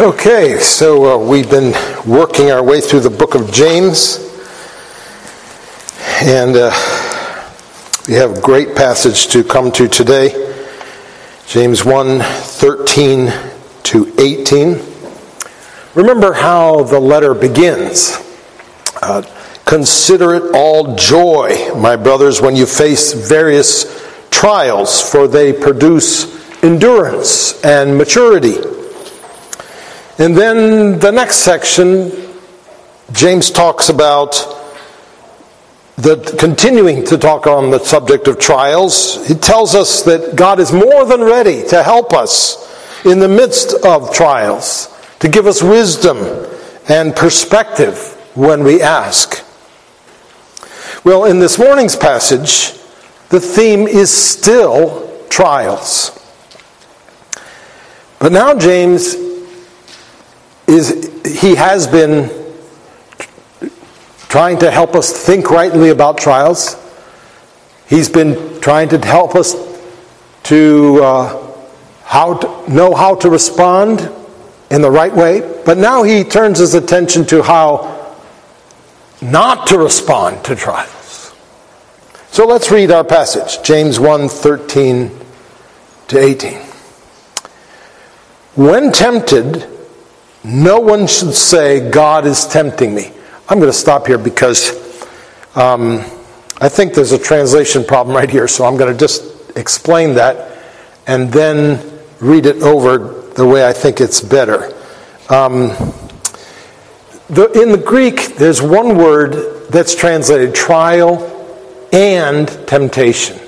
Okay, so uh, we've been working our way through the book of James, and uh, we have a great passage to come to today James 1 13 to 18. Remember how the letter begins. Uh, Consider it all joy, my brothers, when you face various trials, for they produce endurance and maturity. And then the next section, James talks about the continuing to talk on the subject of trials. He tells us that God is more than ready to help us in the midst of trials, to give us wisdom and perspective when we ask. Well, in this morning's passage, the theme is still trials. But now James is he has been trying to help us think rightly about trials. He's been trying to help us to uh, how to know how to respond in the right way. But now he turns his attention to how not to respond to trials. So let's read our passage, James 1 13 to 18. When tempted, no one should say, God is tempting me. I'm going to stop here because um, I think there's a translation problem right here, so I'm going to just explain that and then read it over the way I think it's better. Um, the, in the Greek, there's one word that's translated trial and temptation.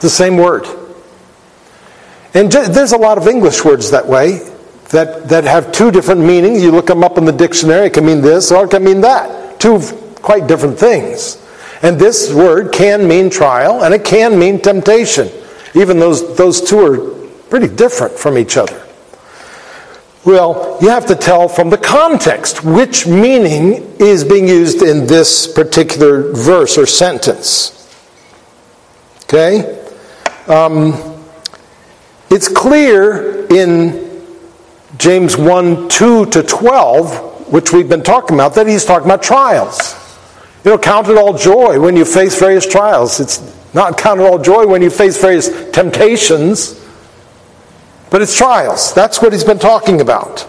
The same word. And there's a lot of English words that way that, that have two different meanings. You look them up in the dictionary, it can mean this or it can mean that. Two quite different things. And this word can mean trial and it can mean temptation. Even those, those two are pretty different from each other. Well, you have to tell from the context which meaning is being used in this particular verse or sentence. Okay? Um, it's clear in James 1 2 to 12, which we've been talking about, that he's talking about trials. You know, count it all joy when you face various trials. It's not count it all joy when you face various temptations, but it's trials. That's what he's been talking about.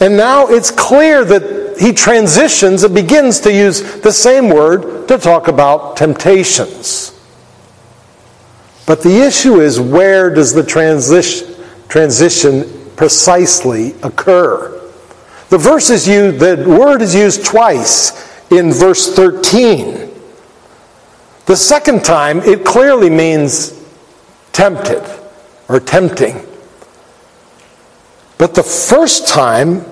And now it's clear that he transitions and begins to use the same word to talk about temptations. But the issue is where does the transition, transition precisely occur. The verse is used, the word is used twice in verse 13. The second time, it clearly means tempted or tempting. But the first time,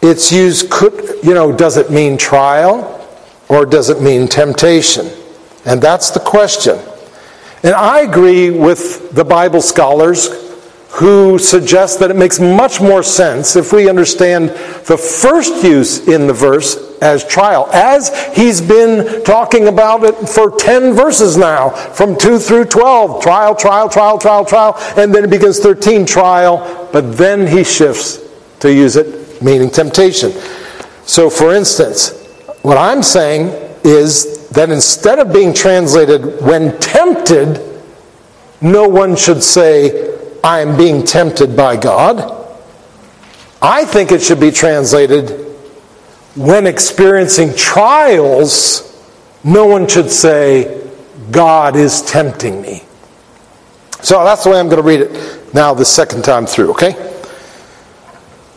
it's used, could, you know, does it mean trial or does it mean temptation? And that's the question. And I agree with the Bible scholars who suggests that it makes much more sense if we understand the first use in the verse as trial, as he's been talking about it for 10 verses now, from 2 through 12. Trial, trial, trial, trial, trial, and then it begins 13, trial, but then he shifts to use it, meaning temptation. So, for instance, what I'm saying is that instead of being translated when tempted, no one should say I am being tempted by God. I think it should be translated when experiencing trials, no one should say, God is tempting me. So that's the way I'm going to read it now, the second time through, okay?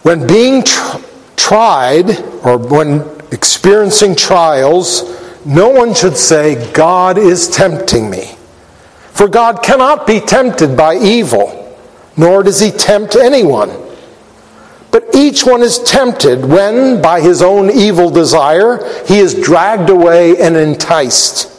When being tr- tried, or when experiencing trials, no one should say, God is tempting me. For God cannot be tempted by evil nor does he tempt anyone. But each one is tempted when, by his own evil desire, he is dragged away and enticed.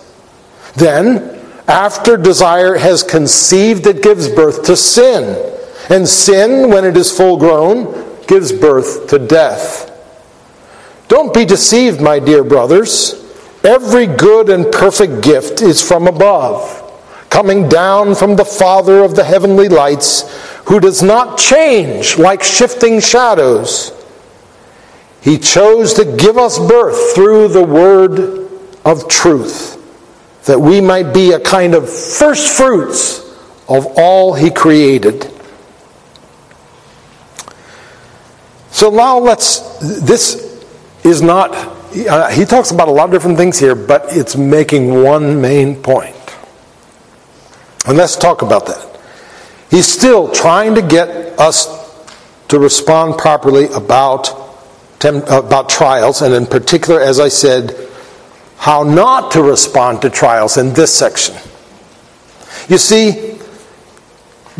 Then, after desire has conceived, it gives birth to sin. And sin, when it is full grown, gives birth to death. Don't be deceived, my dear brothers. Every good and perfect gift is from above, coming down from the Father of the heavenly lights who does not change like shifting shadows. He chose to give us birth through the word of truth, that we might be a kind of first fruits of all He created. So now let's, this is not, uh, he talks about a lot of different things here, but it's making one main point. And let's talk about that. He's still trying to get us to respond properly about, about trials, and in particular, as I said, how not to respond to trials in this section. You see,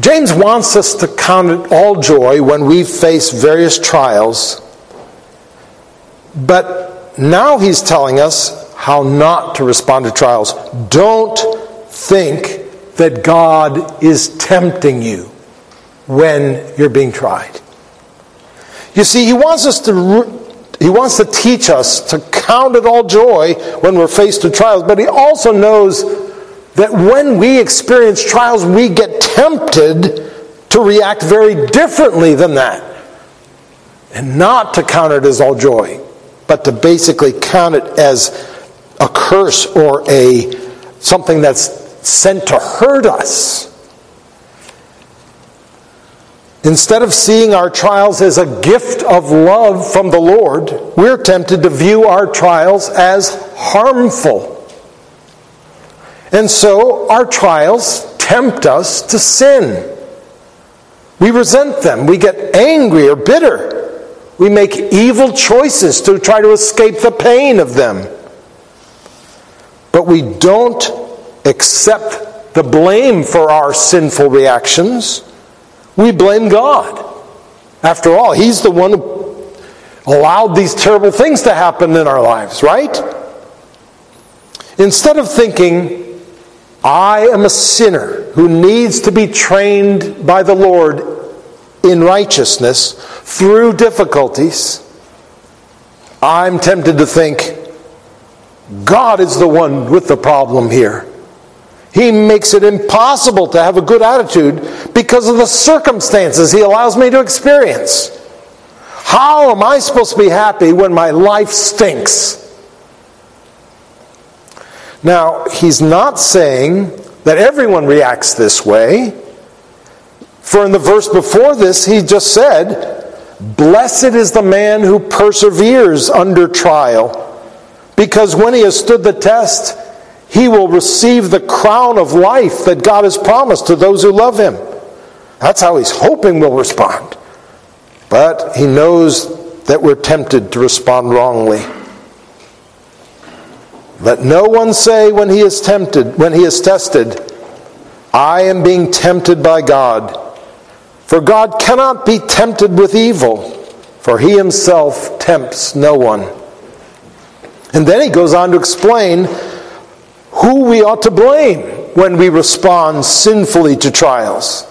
James wants us to count it all joy when we face various trials, but now he's telling us how not to respond to trials. Don't think that God is tempting you when you're being tried. You see, he wants us to he wants to teach us to count it all joy when we're faced with trials, but he also knows that when we experience trials, we get tempted to react very differently than that. And not to count it as all joy, but to basically count it as a curse or a something that's sent to hurt us. Instead of seeing our trials as a gift of love from the Lord, we're tempted to view our trials as harmful. And so our trials tempt us to sin. We resent them. We get angry or bitter. We make evil choices to try to escape the pain of them. But we don't accept the blame for our sinful reactions. We blame God. After all, He's the one who allowed these terrible things to happen in our lives, right? Instead of thinking, I am a sinner who needs to be trained by the Lord in righteousness through difficulties. I'm tempted to think God is the one with the problem here. He makes it impossible to have a good attitude because of the circumstances He allows me to experience. How am I supposed to be happy when my life stinks? Now, he's not saying that everyone reacts this way. For in the verse before this, he just said, Blessed is the man who perseveres under trial, because when he has stood the test, he will receive the crown of life that God has promised to those who love him. That's how he's hoping we'll respond. But he knows that we're tempted to respond wrongly. Let no one say when he is tempted, when he is tested, I am being tempted by God. For God cannot be tempted with evil, for he himself tempts no one. And then he goes on to explain who we ought to blame when we respond sinfully to trials.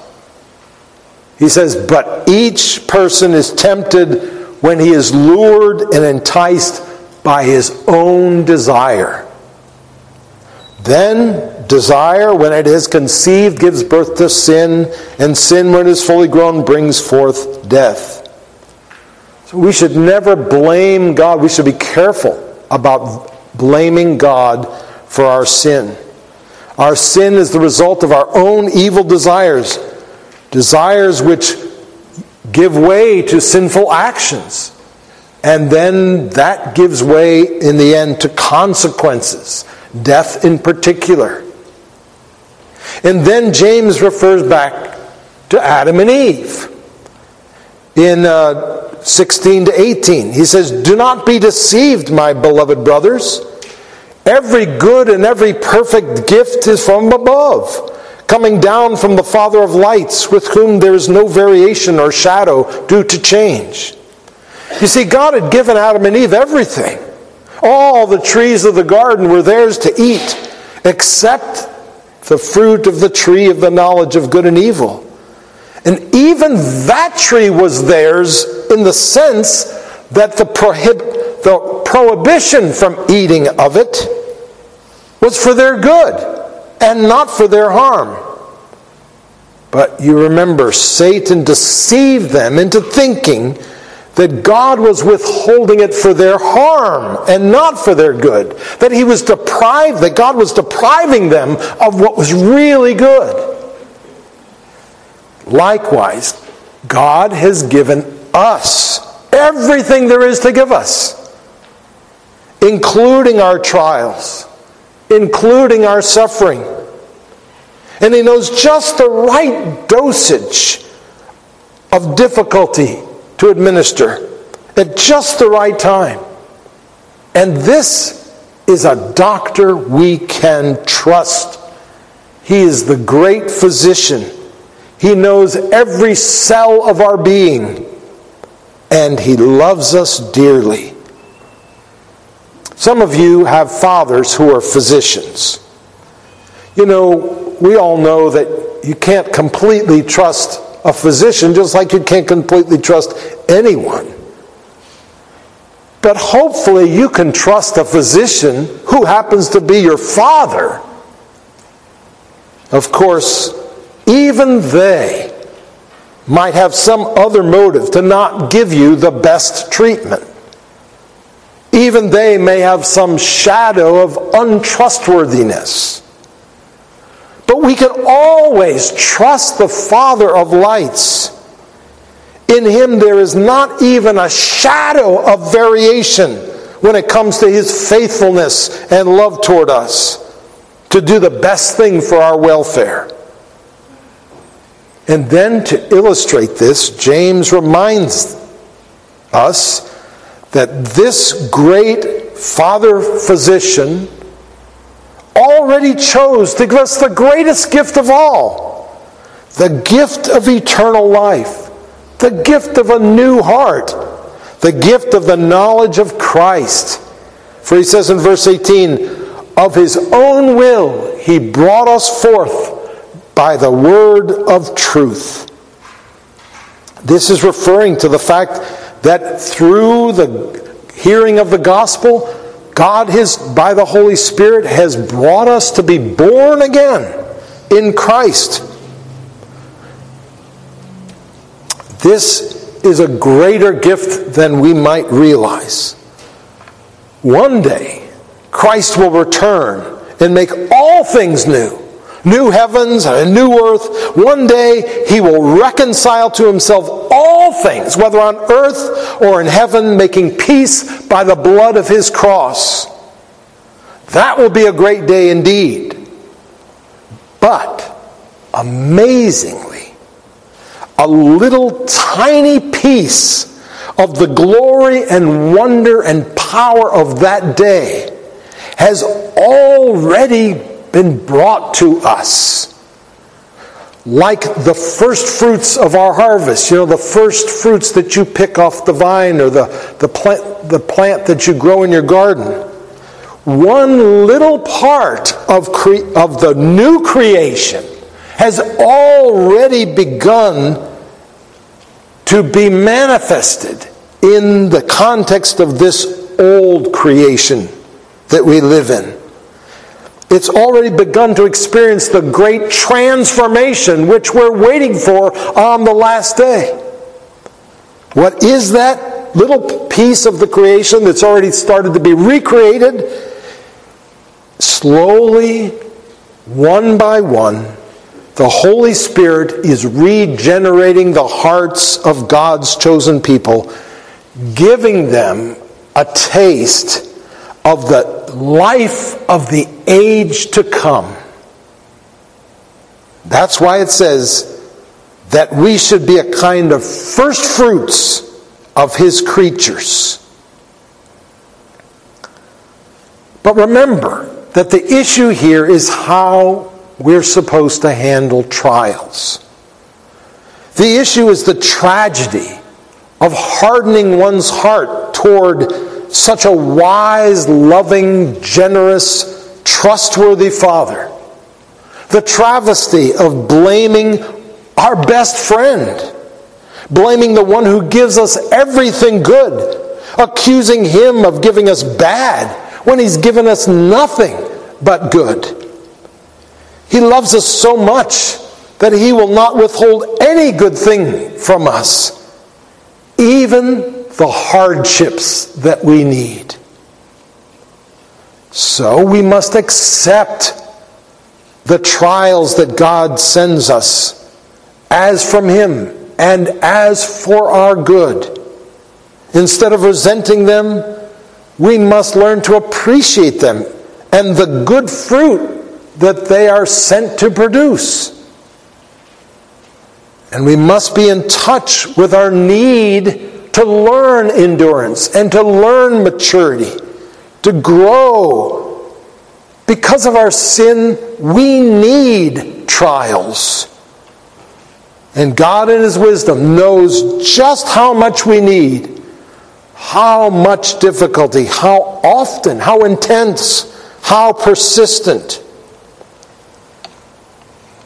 He says, But each person is tempted when he is lured and enticed by his own desire. Then desire, when it is conceived, gives birth to sin, and sin, when it is fully grown, brings forth death. So we should never blame God. We should be careful about blaming God for our sin. Our sin is the result of our own evil desires, desires which give way to sinful actions. And then that gives way in the end to consequences, death in particular. And then James refers back to Adam and Eve in uh, 16 to 18. He says, Do not be deceived, my beloved brothers. Every good and every perfect gift is from above, coming down from the Father of lights, with whom there is no variation or shadow due to change. You see, God had given Adam and Eve everything. All the trees of the garden were theirs to eat, except the fruit of the tree of the knowledge of good and evil. And even that tree was theirs in the sense that the, prohib- the prohibition from eating of it was for their good and not for their harm. But you remember, Satan deceived them into thinking that God was withholding it for their harm and not for their good. That he was deprived, that God was depriving them of what was really good. Likewise, God has given us everything there is to give us, including our trials, including our suffering. And He knows just the right dosage of difficulty to administer at just the right time. And this is a doctor we can trust. He is the great physician. He knows every cell of our being, and He loves us dearly. Some of you have fathers who are physicians. You know, we all know that you can't completely trust a physician just like you can't completely trust anyone. But hopefully, you can trust a physician who happens to be your father. Of course, even they might have some other motive to not give you the best treatment. Even they may have some shadow of untrustworthiness. But we can always trust the Father of lights. In Him, there is not even a shadow of variation when it comes to His faithfulness and love toward us to do the best thing for our welfare. And then to illustrate this, James reminds us that this great Father physician already chose to give us the greatest gift of all the gift of eternal life, the gift of a new heart, the gift of the knowledge of Christ. For he says in verse 18, of his own will he brought us forth by the word of truth. This is referring to the fact that through the hearing of the gospel, God has, by the Holy Spirit, has brought us to be born again in Christ. This is a greater gift than we might realize. One day, Christ will return and make all things new new heavens and a new earth. One day he will reconcile to himself all things, whether on earth or in heaven, making peace by the blood of his cross. That will be a great day indeed. But amazingly, a little tiny piece of the glory and wonder and power of that day has already been brought to us. Like the first fruits of our harvest, you know, the first fruits that you pick off the vine or the, the, plant, the plant that you grow in your garden. One little part of, cre- of the new creation has already begun to be manifested in the context of this old creation that we live in. It's already begun to experience the great transformation which we're waiting for on the last day. What is that little piece of the creation that's already started to be recreated? Slowly, one by one, the Holy Spirit is regenerating the hearts of God's chosen people, giving them a taste of the life of the age to come. That's why it says that we should be a kind of first fruits of his creatures. But remember that the issue here is how we're supposed to handle trials. The issue is the tragedy of hardening one's heart toward such a wise, loving, generous, trustworthy Father. The travesty of blaming our best friend, blaming the one who gives us everything good, accusing him of giving us bad when he's given us nothing but good. He loves us so much that He will not withhold any good thing from us, even the hardships that we need. So we must accept the trials that God sends us as from Him and as for our good. Instead of resenting them, we must learn to appreciate them and the good fruit that they are sent to produce. And we must be in touch with our need to learn endurance and to learn maturity, to grow. Because of our sin, we need trials. And God, in His wisdom, knows just how much we need, how much difficulty, how often, how intense, how persistent.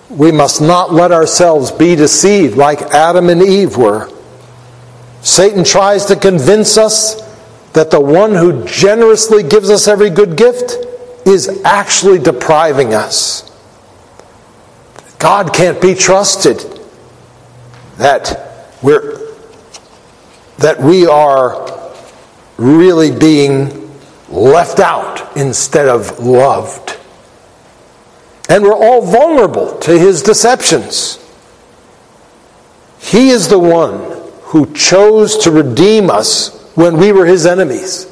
We must not let ourselves be deceived like Adam and Eve were. Satan tries to convince us that the one who generously gives us every good gift is actually depriving us. God can't be trusted. That we're that we are really being left out instead of loved. And we're all vulnerable to his deceptions. He is the one who chose to redeem us when we were his enemies.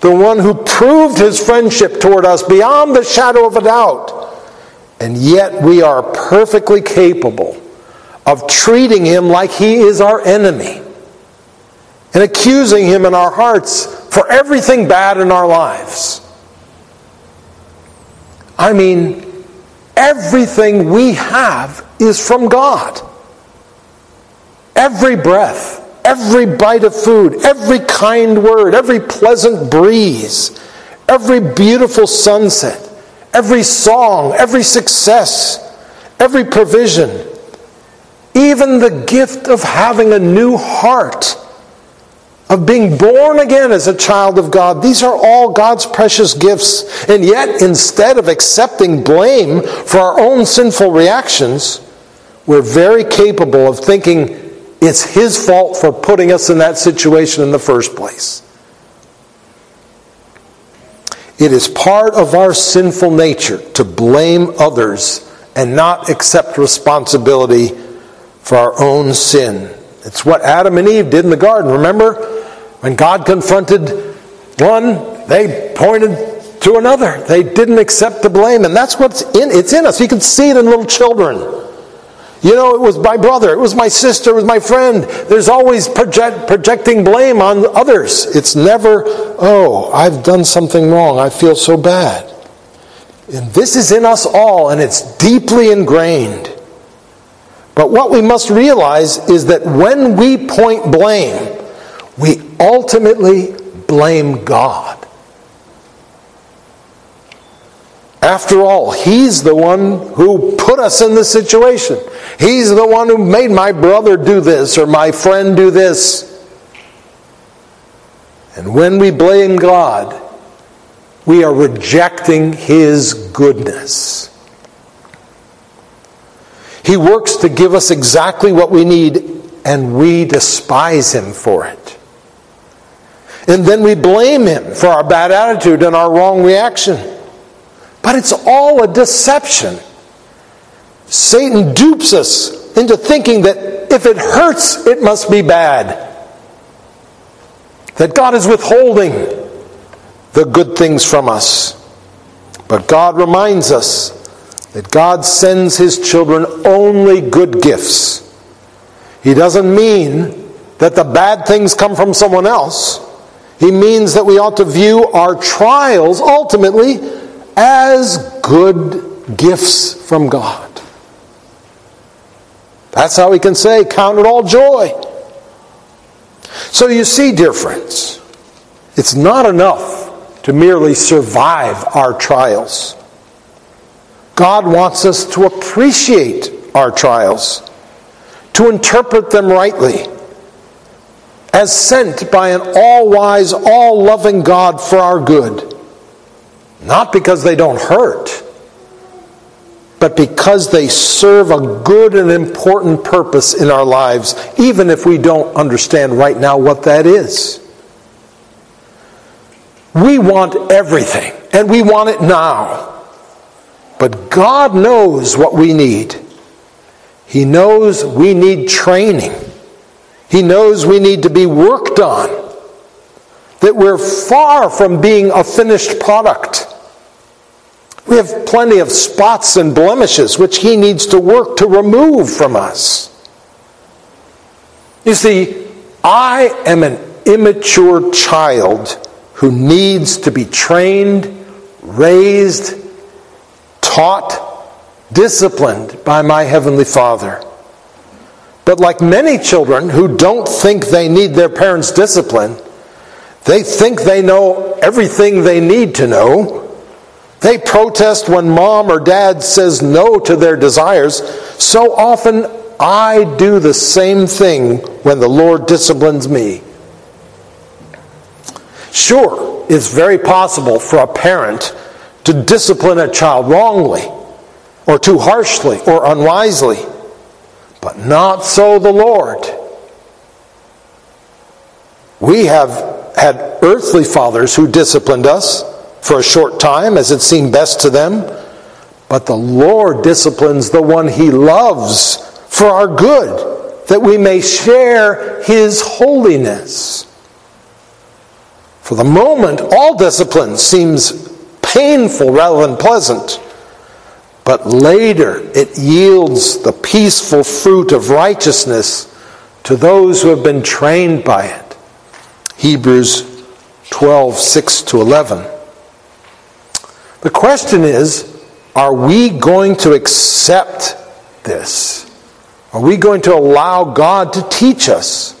The one who proved his friendship toward us beyond the shadow of a doubt. And yet we are perfectly capable of treating him like he is our enemy and accusing him in our hearts for everything bad in our lives. I mean, Everything we have is from God. Every breath, every bite of food, every kind word, every pleasant breeze, every beautiful sunset, every song, every success, every provision, even the gift of having a new heart of being born again as a child of God. These are all God's precious gifts. And yet, instead of accepting blame for our own sinful reactions, we're very capable of thinking it's His fault for putting us in that situation in the first place. It is part of our sinful nature to blame others and not accept responsibility for our own sin. It's what Adam and Eve did in the garden. Remember? When God confronted one, they pointed to another. They didn't accept the blame. And that's what's in it's in us. You can see it in little children. You know, it was my brother, it was my sister, it was my friend. There's always project, projecting blame on others. It's never, oh, I've done something wrong. I feel so bad. And this is in us all, and it's deeply ingrained. But what we must realize is that when we point blame, we ultimately blame God. After all, He's the one who put us in this situation. He's the one who made my brother do this or my friend do this. And when we blame God, we are rejecting His goodness. He works to give us exactly what we need, and we despise Him for it. And then we blame him for our bad attitude and our wrong reaction. But it's all a deception. Satan dupes us into thinking that if it hurts, it must be bad. That God is withholding the good things from us. But God reminds us that God sends his children only good gifts. He doesn't mean that the bad things come from someone else. He means that we ought to view our trials ultimately as good gifts from God. That's how we can say, Count it all joy. So you see, dear friends, it's not enough to merely survive our trials. God wants us to appreciate our trials, to interpret them rightly as sent by an all wise, all loving God for our good. Not because they don't hurt, but because they serve a good and important purpose in our lives, even if we don't understand right now what that is. We want everything, and we want it now. But God knows what we need. He knows we need training. He knows we need to be worked on. That we're far from being a finished product. We have plenty of spots and blemishes which He needs to work to remove from us. You see, I am an immature child who needs to be trained, raised, taught, disciplined by my Heavenly Father. But like many children who don't think they need their parents' discipline, they think they know everything they need to know. They protest when mom or dad says no to their desires. So often I do the same thing when the Lord disciplines me. Sure, it's very possible for a parent to discipline a child wrongly, or too harshly, or unwisely, but not so the Lord. We have had earthly fathers who disciplined us for a short time as it seemed best to them, but the Lord disciplines the one he loves for our good, that we may share his holiness. For the moment, all discipline seems painful rather than pleasant. But later, it yields the peaceful fruit of righteousness to those who have been trained by it. Hebrews 12, 6 to 11. The question is are we going to accept this? Are we going to allow God to teach us?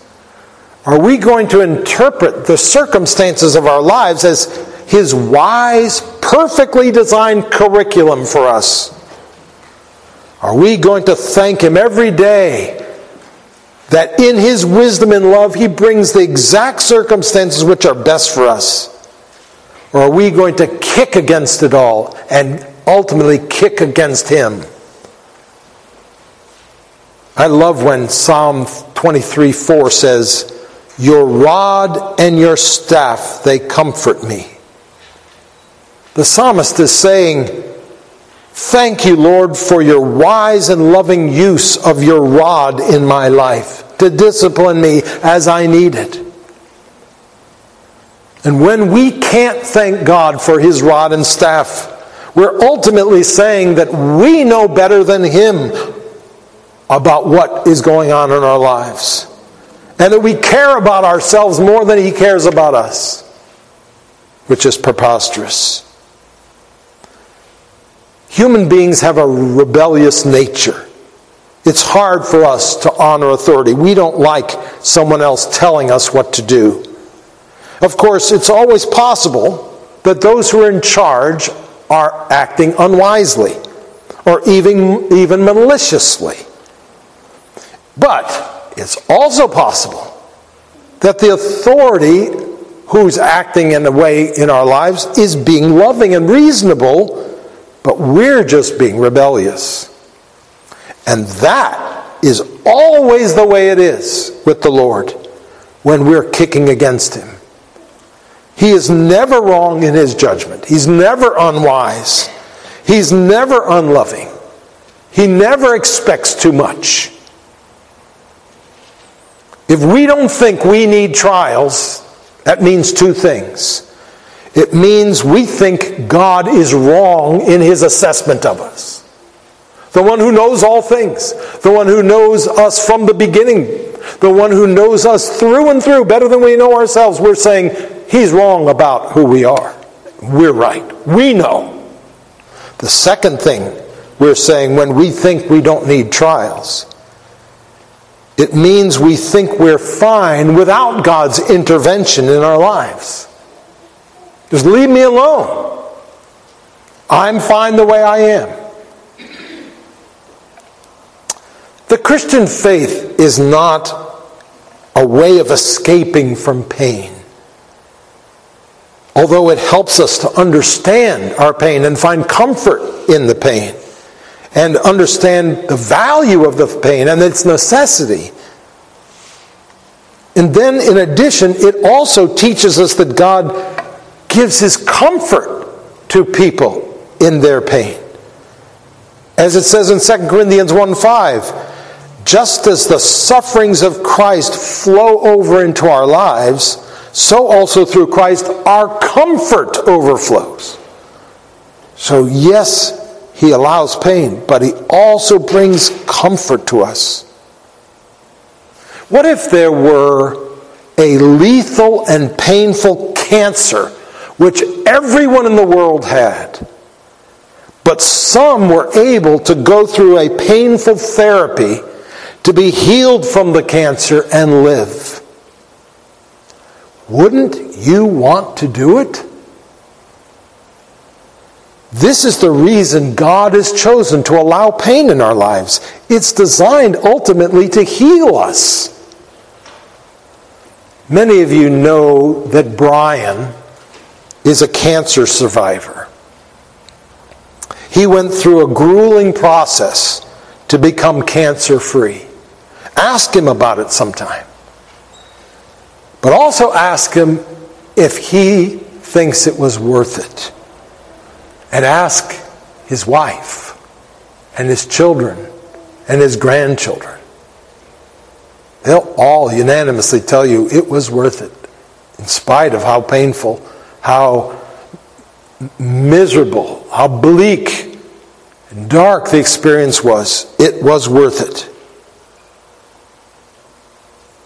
Are we going to interpret the circumstances of our lives as His wise, perfectly designed curriculum for us? Are we going to thank Him every day that in His wisdom and love He brings the exact circumstances which are best for us? Or are we going to kick against it all and ultimately kick against Him? I love when Psalm 23 4 says, your rod and your staff, they comfort me. The psalmist is saying, Thank you, Lord, for your wise and loving use of your rod in my life to discipline me as I need it. And when we can't thank God for his rod and staff, we're ultimately saying that we know better than him about what is going on in our lives and that we care about ourselves more than He cares about us, which is preposterous. Human beings have a rebellious nature. It's hard for us to honor authority. We don't like someone else telling us what to do. Of course, it's always possible that those who are in charge are acting unwisely or even, even maliciously. But it's also possible that the authority who's acting in a way in our lives is being loving and reasonable, but we're just being rebellious. And that is always the way it is with the Lord when we're kicking against Him. He is never wrong in His judgment, He's never unwise, He's never unloving, He never expects too much. If we don't think we need trials, that means two things. It means we think God is wrong in his assessment of us. The one who knows all things, the one who knows us from the beginning, the one who knows us through and through better than we know ourselves. We're saying he's wrong about who we are. We're right. We know. The second thing we're saying when we think we don't need trials it means we think we're fine without God's intervention in our lives. Just leave me alone. I'm fine the way I am. The Christian faith is not a way of escaping from pain. Although it helps us to understand our pain and find comfort in the pain, and understand the value of the pain and its necessity. And then, in addition, it also teaches us that God gives his comfort to people in their pain. As it says in 2 Corinthians 1 5, just as the sufferings of Christ flow over into our lives, so also through Christ our comfort overflows. So, yes, he allows pain, but he also brings comfort to us. What if there were a lethal and painful cancer which everyone in the world had? But some were able to go through a painful therapy to be healed from the cancer and live. Wouldn't you want to do it? This is the reason God has chosen to allow pain in our lives. It's designed ultimately to heal us. Many of you know that Brian is a cancer survivor. He went through a grueling process to become cancer free. Ask him about it sometime. But also ask him if he thinks it was worth it. And ask his wife and his children and his grandchildren. They'll all unanimously tell you it was worth it, in spite of how painful, how miserable, how bleak and dark the experience was. It was worth it.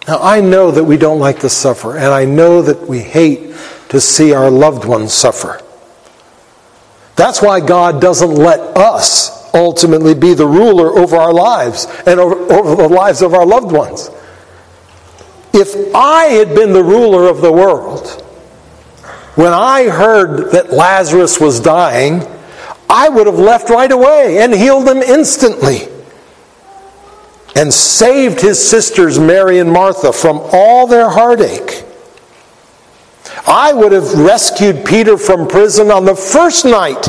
Now, I know that we don't like to suffer, and I know that we hate to see our loved ones suffer. That's why God doesn't let us ultimately be the ruler over our lives and over, over the lives of our loved ones. If I had been the ruler of the world, when I heard that Lazarus was dying, I would have left right away and healed him instantly and saved his sisters, Mary and Martha, from all their heartache. I would have rescued Peter from prison on the first night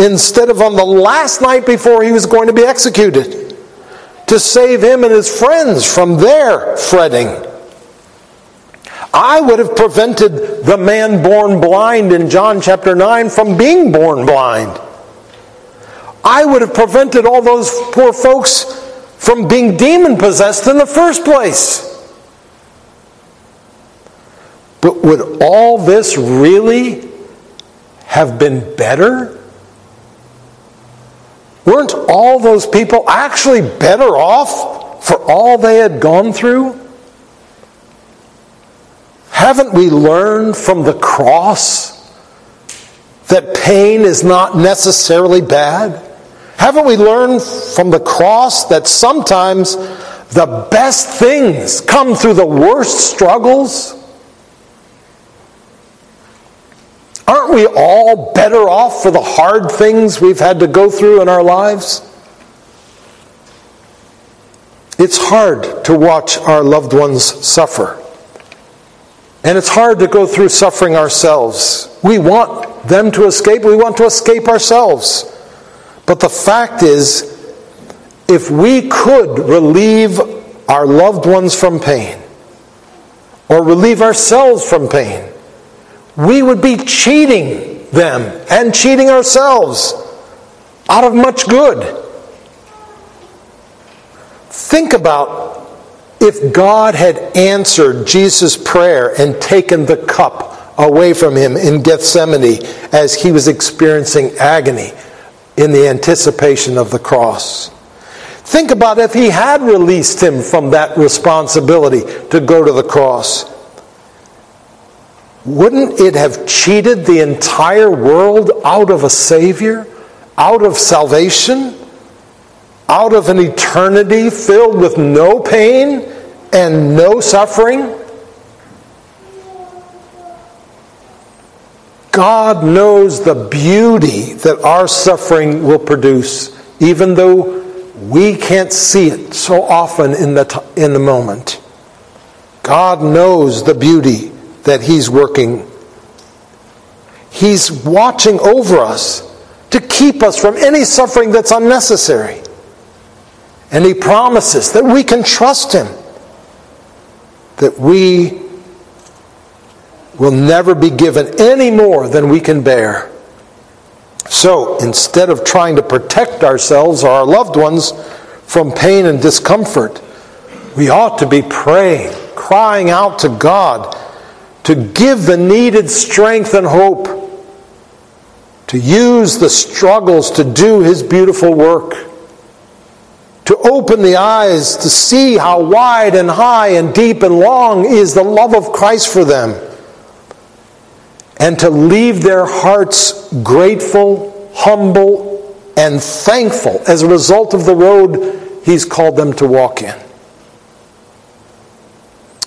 instead of on the last night before he was going to be executed to save him and his friends from their fretting. I would have prevented the man born blind in John chapter 9 from being born blind. I would have prevented all those poor folks from being demon possessed in the first place. But would all this really have been better? Weren't all those people actually better off for all they had gone through? Haven't we learned from the cross that pain is not necessarily bad? Haven't we learned from the cross that sometimes the best things come through the worst struggles? Aren't we all better off for the hard things we've had to go through in our lives? It's hard to watch our loved ones suffer. And it's hard to go through suffering ourselves. We want them to escape, we want to escape ourselves. But the fact is, if we could relieve our loved ones from pain, or relieve ourselves from pain, we would be cheating them and cheating ourselves out of much good. Think about if God had answered Jesus' prayer and taken the cup away from him in Gethsemane as he was experiencing agony in the anticipation of the cross. Think about if he had released him from that responsibility to go to the cross. Wouldn't it have cheated the entire world out of a Savior, out of salvation, out of an eternity filled with no pain and no suffering? God knows the beauty that our suffering will produce, even though we can't see it so often in the, t- in the moment. God knows the beauty that He's working. He's watching over us to keep us from any suffering that's unnecessary. And He promises that we can trust Him, that we will never be given any more than we can bear. So instead of trying to protect ourselves or our loved ones from pain and discomfort, we ought to be praying, crying out to God to give the needed strength and hope, to use the struggles to do His beautiful work, to open the eyes to see how wide and high and deep and long is the love of Christ for them and to leave their hearts grateful, humble, and thankful as a result of the road He's called them to walk in.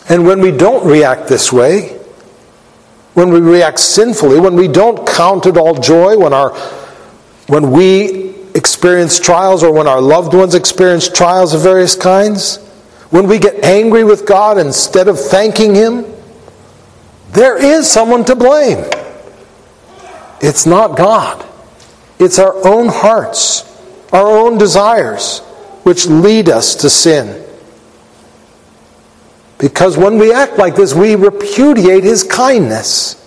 And when we don't react this way, when we react sinfully, when we don't count it all joy, when, our, when we experience trials or when our loved ones experience trials of various kinds, when we get angry with God instead of thanking Him, there is someone to blame. It's not God, it's our own hearts, our own desires, which lead us to sin. Because when we act like this, we repudiate His kindness.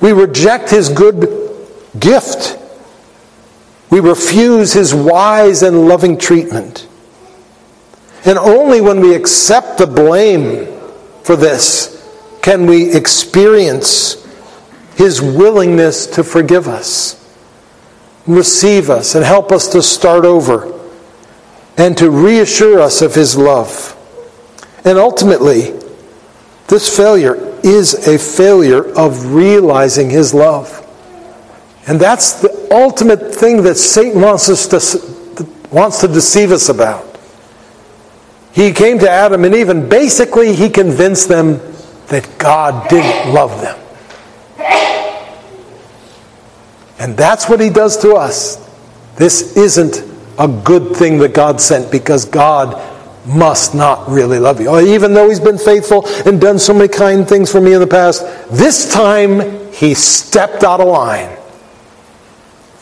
We reject His good gift. We refuse His wise and loving treatment. And only when we accept the blame for this can we experience His willingness to forgive us, receive us, and help us to start over, and to reassure us of His love. And ultimately, this failure is a failure of realizing His love. And that's the ultimate thing that Satan wants, us to, wants to deceive us about. He came to Adam and Eve basically he convinced them that God didn't love them. And that's what he does to us. This isn't a good thing that God sent because God must not really love you. Even though he's been faithful and done so many kind things for me in the past, this time he stepped out of line.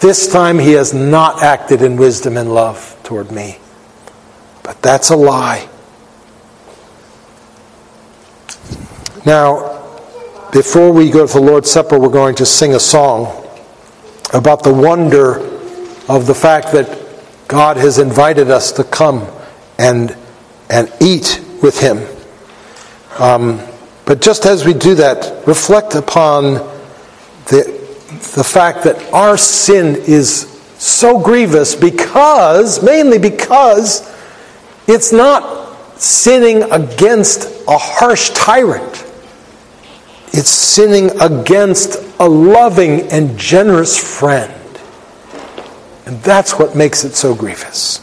This time he has not acted in wisdom and love toward me. But that's a lie. Now, before we go to the Lord's Supper, we're going to sing a song about the wonder of the fact that God has invited us to come and, and eat with Him. Um, but just as we do that, reflect upon the, the fact that our sin is so grievous because, mainly because, it's not sinning against a harsh tyrant. It's sinning against a loving and generous friend. And that's what makes it so grievous.